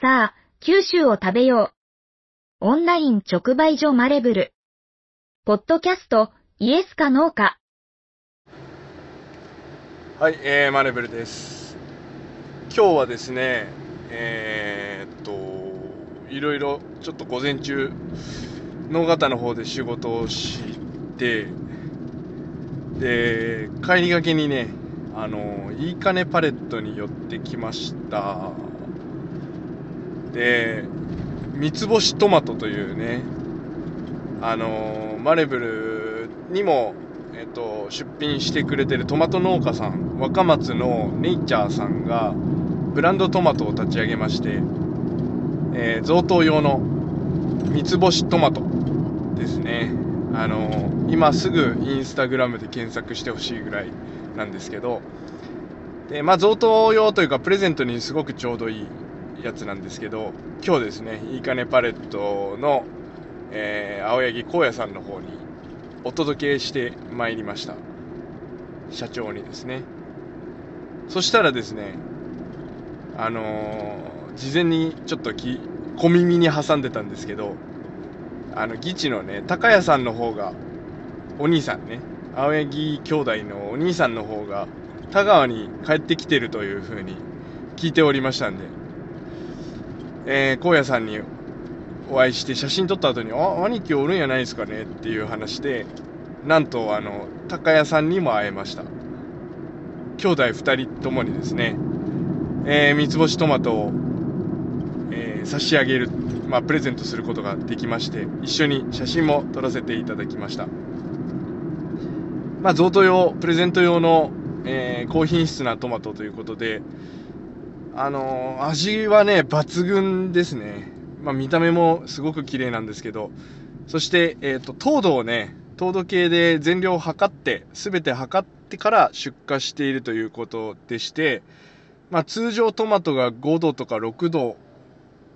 さあ、九州を食べよう。オンライン直売所マレブル。ポッドキャスト、イエスかノーか。はい、えー、マレブルです。今日はですね、えー、っと、いろいろちょっと午前中、農方の方で仕事をして、で、帰りがけにね、あの、いいかねパレットに寄ってきました。で、三つ星トマトというね、あの、マレブルにも、えっと、出品してくれてるトマト農家さん、若松のネイチャーさんが、ブランドトマトを立ち上げまして、えー贈答用の三つ星トマトですね。あの今すぐインスタグラムで検索してほしいぐらいなんですけど、で、まあ、贈答用というか、プレゼントにすごくちょうどいいやつなんですけど、今日ですね、いいかねパレットの、えー青柳光也さんの方にお届けしてまいりました。社長にですね。そしたらですね、あのー事前にちょっとき小耳に挟んでたんですけど、あの、議地のね、高谷さんの方が、お兄さんね、青柳兄弟のお兄さんの方が、田川に帰ってきてるという風に聞いておりましたんで、えー、荒野さんにお会いして写真撮った後に、あ、兄貴おるんやないですかねっていう話で、なんと、あの、高谷さんにも会えました。兄弟二人ともにですね、えー、三つ星トマトを、えー差し上げる、まあ、プレゼントすることができまして、一緒に写真も撮らせていただきました。まあ、贈答用、プレゼント用の、えー高品質なトマトということで、あのー味はね、抜群ですね。まあ、見た目もすごく綺麗なんですけど、そして、えっ、と、糖度をね、糖度計で全量を測って、すべて測ってから出荷しているということでして、まあ、通常トマトが5度とか6度、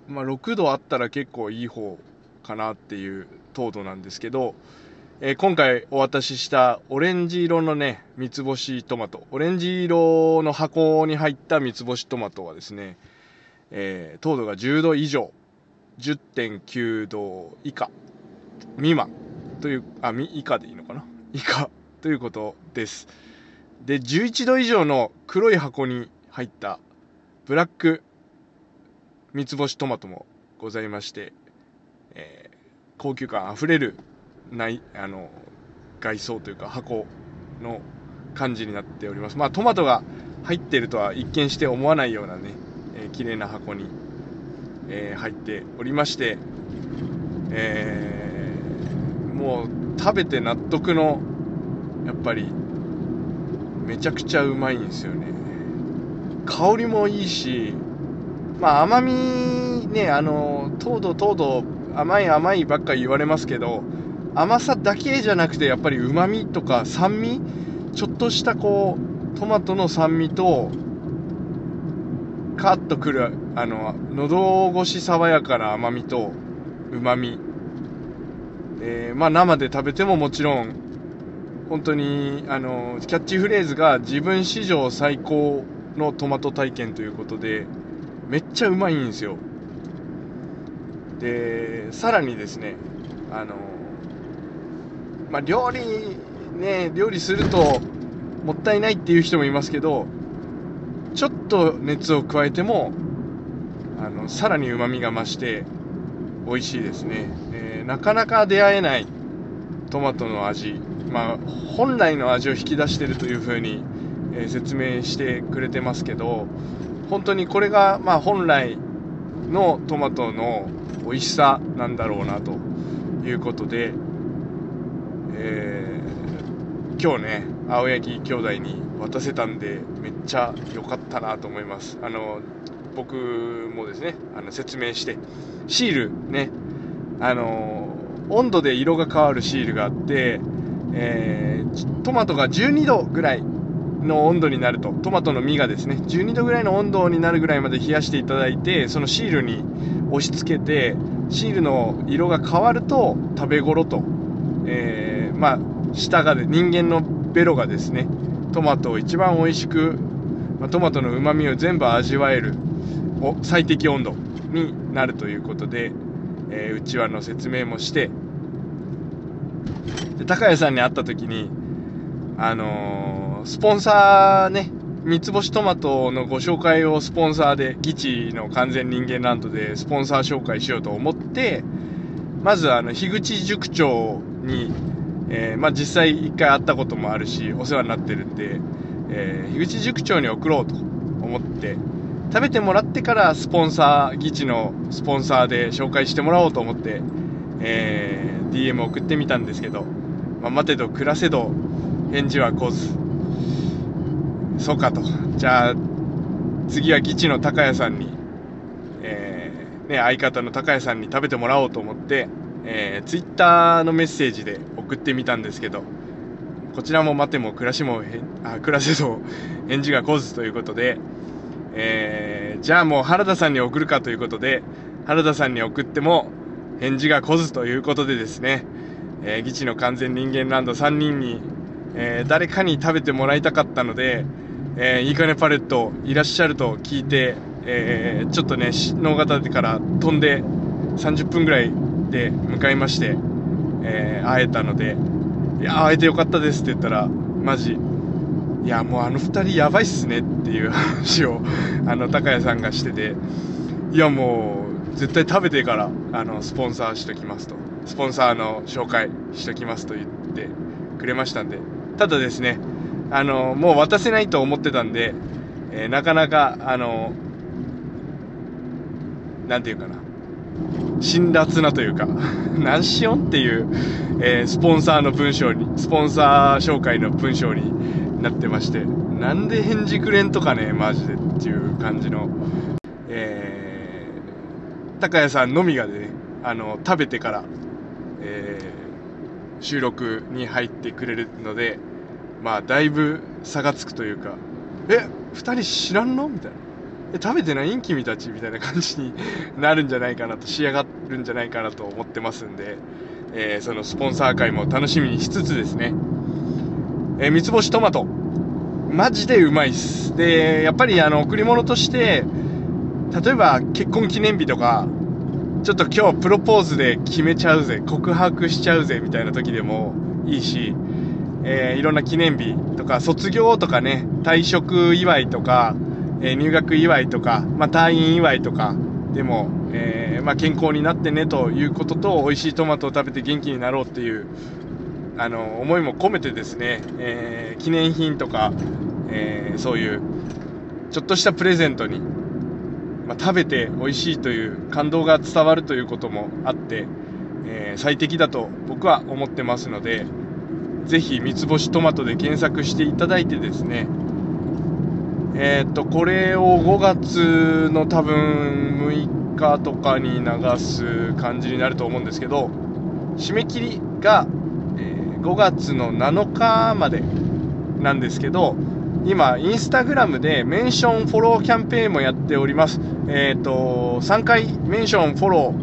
まあ、6度あったら結構いい方かなっていう糖度なんですけど、えー今回お渡ししたオレンジ色のね、三つ星トマト、オレンジ色の箱に入った三つ星トマトはですね、えー糖度が10度以上、10.9度以下、未満。という、あ、み以下でいいのかな？以下。ということです。で、11度以上の黒い箱に入ったブラック三つ星トマトもございまして、えー高級感あふれるないあの外装というか箱の感じになっております。まあトマトが入っているとは一見して思わないようなね、えー綺麗な箱に、えー入っておりまして、えーもう食べて納得のやっぱりめちゃくちゃうまいんですよね。香りもいいしまあ甘みねあの糖度糖度甘い甘いばっかり言われますけど甘さだけじゃなくてやっぱりうまみとか酸味ちょっとしたこうトマトの酸味とカッとくるあの喉越し爽やかな甘みとうまみえーまあ生で食べてももちろん本当にあのキャッチフレーズが自分史上最高のトマト体験ということでめっちゃうまいんですよ。でさらにですねあのまあ料理ね料理するともったいないっていう人もいますけどちょっと熱を加えてもあのさらにうまみが増して美味しいですね、えーなかなか出会えないトマトの味、まあ、本来の味を引き出してるというふうに、えー説明してくれてますけど本当にこれが、まあ、本来のトマトの美味しさなんだろうなということで、えー今日ね青柳兄弟に渡せたんでめっちゃ良かったなと思います。あの僕もですねあの説明してシールねあの温度で色が変わるシールがあって、えートマトが12度ぐらいの温度になるとトマトの実がですね12度ぐらいの温度になるぐらいまで冷やしていただいてそのシールに押し付けてシールの色が変わると食べ頃と、えーまあ舌がで人間のベロがですねトマトを一番美味しく、まあトマトの旨味を全部味わえる最適温度になるということで、えー、うちわの説明もしてで高谷さんに会った時にあのー、スポンサーね三つ星トマトのご紹介をスポンサーで、ギチの完全人間ランドでスポンサー紹介しようと思って、まずあの、樋口塾長に、えー、まあ、実際一回会ったこともあるし、お世話になってるんで、えー、樋口塾長に送ろうと思って、食べてもらってからスポンサー、ギチのスポンサーで紹介してもらおうと思って、えー、DM 送ってみたんですけど、まあ、待てど暮らせど返事は来ず、そうかと。じゃあ、次は基地の高谷さんに、えー、ね、相方の高谷さんに食べてもらおうと思って、えー、ツイッターのメッセージで送ってみたんですけど、こちらも待ても暮らしもあ、暮らせど返事が来ずということで、えー、じゃあもう原田さんに送るかということで、原田さんに送っても返事が来ずということでですね、えー、議地の完全人間ランド3人に、えー、誰かに食べてもらいたかったので、えー、いいかねパレットいらっしゃると聞いて、えー、ちょっとね、能形から飛んで30分ぐらいで向かいまして、えー、会えたので、いや、会えてよかったですって言ったら、マジ、いや、もうあの二人やばいっすねっていう話を、あの、高谷さんがしてて、いや、もう、絶対食べてから、あの、スポンサーしときますと、スポンサーの紹介しときますと言ってくれましたんで、ただですね、あの、もう渡せないと思ってたんで、えー、なかなか、あの、なんていうかな、辛辣なというか、何しよんっていう、えー、スポンサーの文章に、スポンサー紹介の文章になってまして、なんで返事くれんとかね、マジでっていう感じの、えー、高谷さんのみがね、あの、食べてから、えー、収録に入ってくれるので、まあ、だいぶ差がつくというか、え、二人知らんの？みたいな。え、食べてない？ん君たちみたいな感じに なるんじゃないかなと、仕上がるんじゃないかなと思ってますんで、えー、そのスポンサー会も楽しみにしつつですね、えー、三つ星トマト、マジでうまいっす。で、やっぱりあの、贈り物として、例えば結婚記念日とか、ちょっと今日プロポーズで決めちゃうぜ、告白しちゃうぜ、みたいな時でもいいし、えー、いろんな記念日とか、卒業とかね、退職祝いとか、え、入学祝いとか、まあ、退院祝いとか、でも、えー、まあ、健康になってねということと、美味しいトマトを食べて元気になろうっていう、あの、思いも込めてですね、え記念品とか、えそういう、ちょっとしたプレゼントに、まあ、食べて美味しいという感動が伝わるということもあって、え最適だと僕は思ってますので、ぜひ三つ星トマトで検索していただいてですね、えー、と、これを5月の多分6日とかに流す感じになると思うんですけど、締め切りが、えー、5月の7日までなんですけど、今、インスタグラムでメンションフォローキャンペーンもやっております。えっ、ー、と、3回メンションフォロ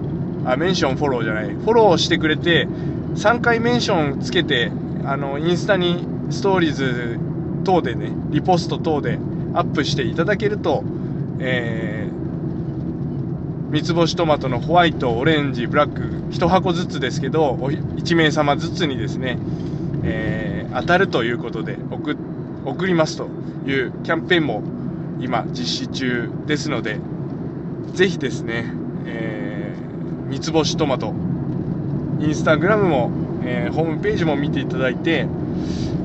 ー、あ、メンションフォローじゃない、フォローしてくれて、3回メンションつけて、あの、インスタにストーリーズ等でね、リポスト等でアップしていただけると、えー、三つ星トマトのホワイト、オレンジ、ブラック、1箱ずつですけど、1名様ずつにですね、えー、当たるということで送、送りますというキャンペーンも今実施中ですので、ぜひですね、えー、三つ星トマト、インスタグラムもえー、ホームページも見ていただいて、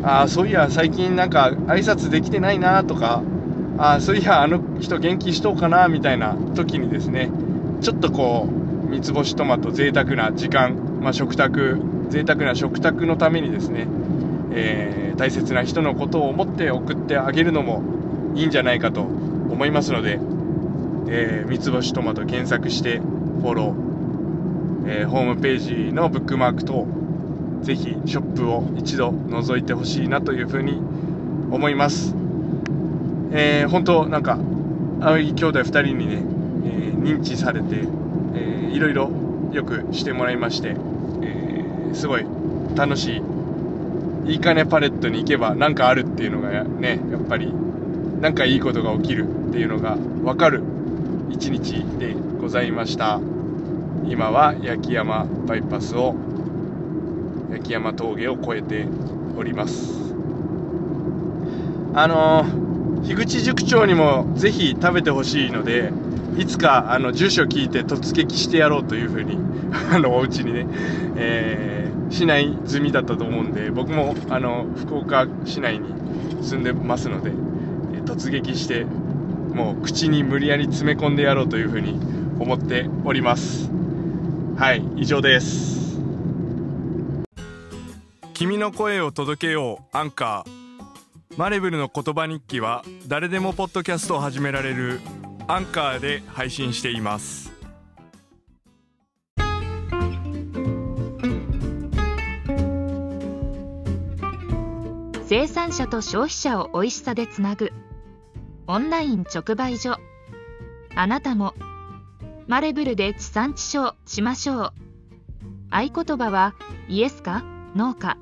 ああ、そういや、最近なんか挨拶できてないなとか、あ、そういや、あの人元気しとうかなみたいな時にですね、ちょっとこう、三つ星トマト贅沢な時間、まあ、食卓、贅沢な食卓のためにですね、えー、大切な人のことを思って送ってあげるのもいいんじゃないかと思いますので、えー、三つ星トマト検索してフォロー、えー、ホームページのブックマーク等ぜひショップを一度覗いてほしいなというふうに思います。えー、本当なんか、青柳兄弟2人にね、えー、認知されて、えー、いろいろよくしてもらいまして、えー、すごい楽しい、いいかねパレットに行けばなんかあるっていうのがね、やっぱり、なんかいいことが起きるっていうのが分かる一日でございました。今は焼山バイパスを焼山峠を越えております。あの樋口塾長にもぜひ食べてほしいのでいつかあの住所聞いて突撃してやろうというふうに あのお家にね、えー、市内済みだったと思うんで僕もあの福岡市内に住んでますので、え突撃してもう口に無理やり詰め込んでやろうというふうに思っております。はい以上です。君の声を届けようアンカー。マレブルの言葉日記は誰でもポッドキャストを始められるアンカーで配信しています。生産者と消費者を美味しさでつなぐ。オンライン直売所。あなたも。マレブルで地産地消しましょう。合言葉はイエスかノーか。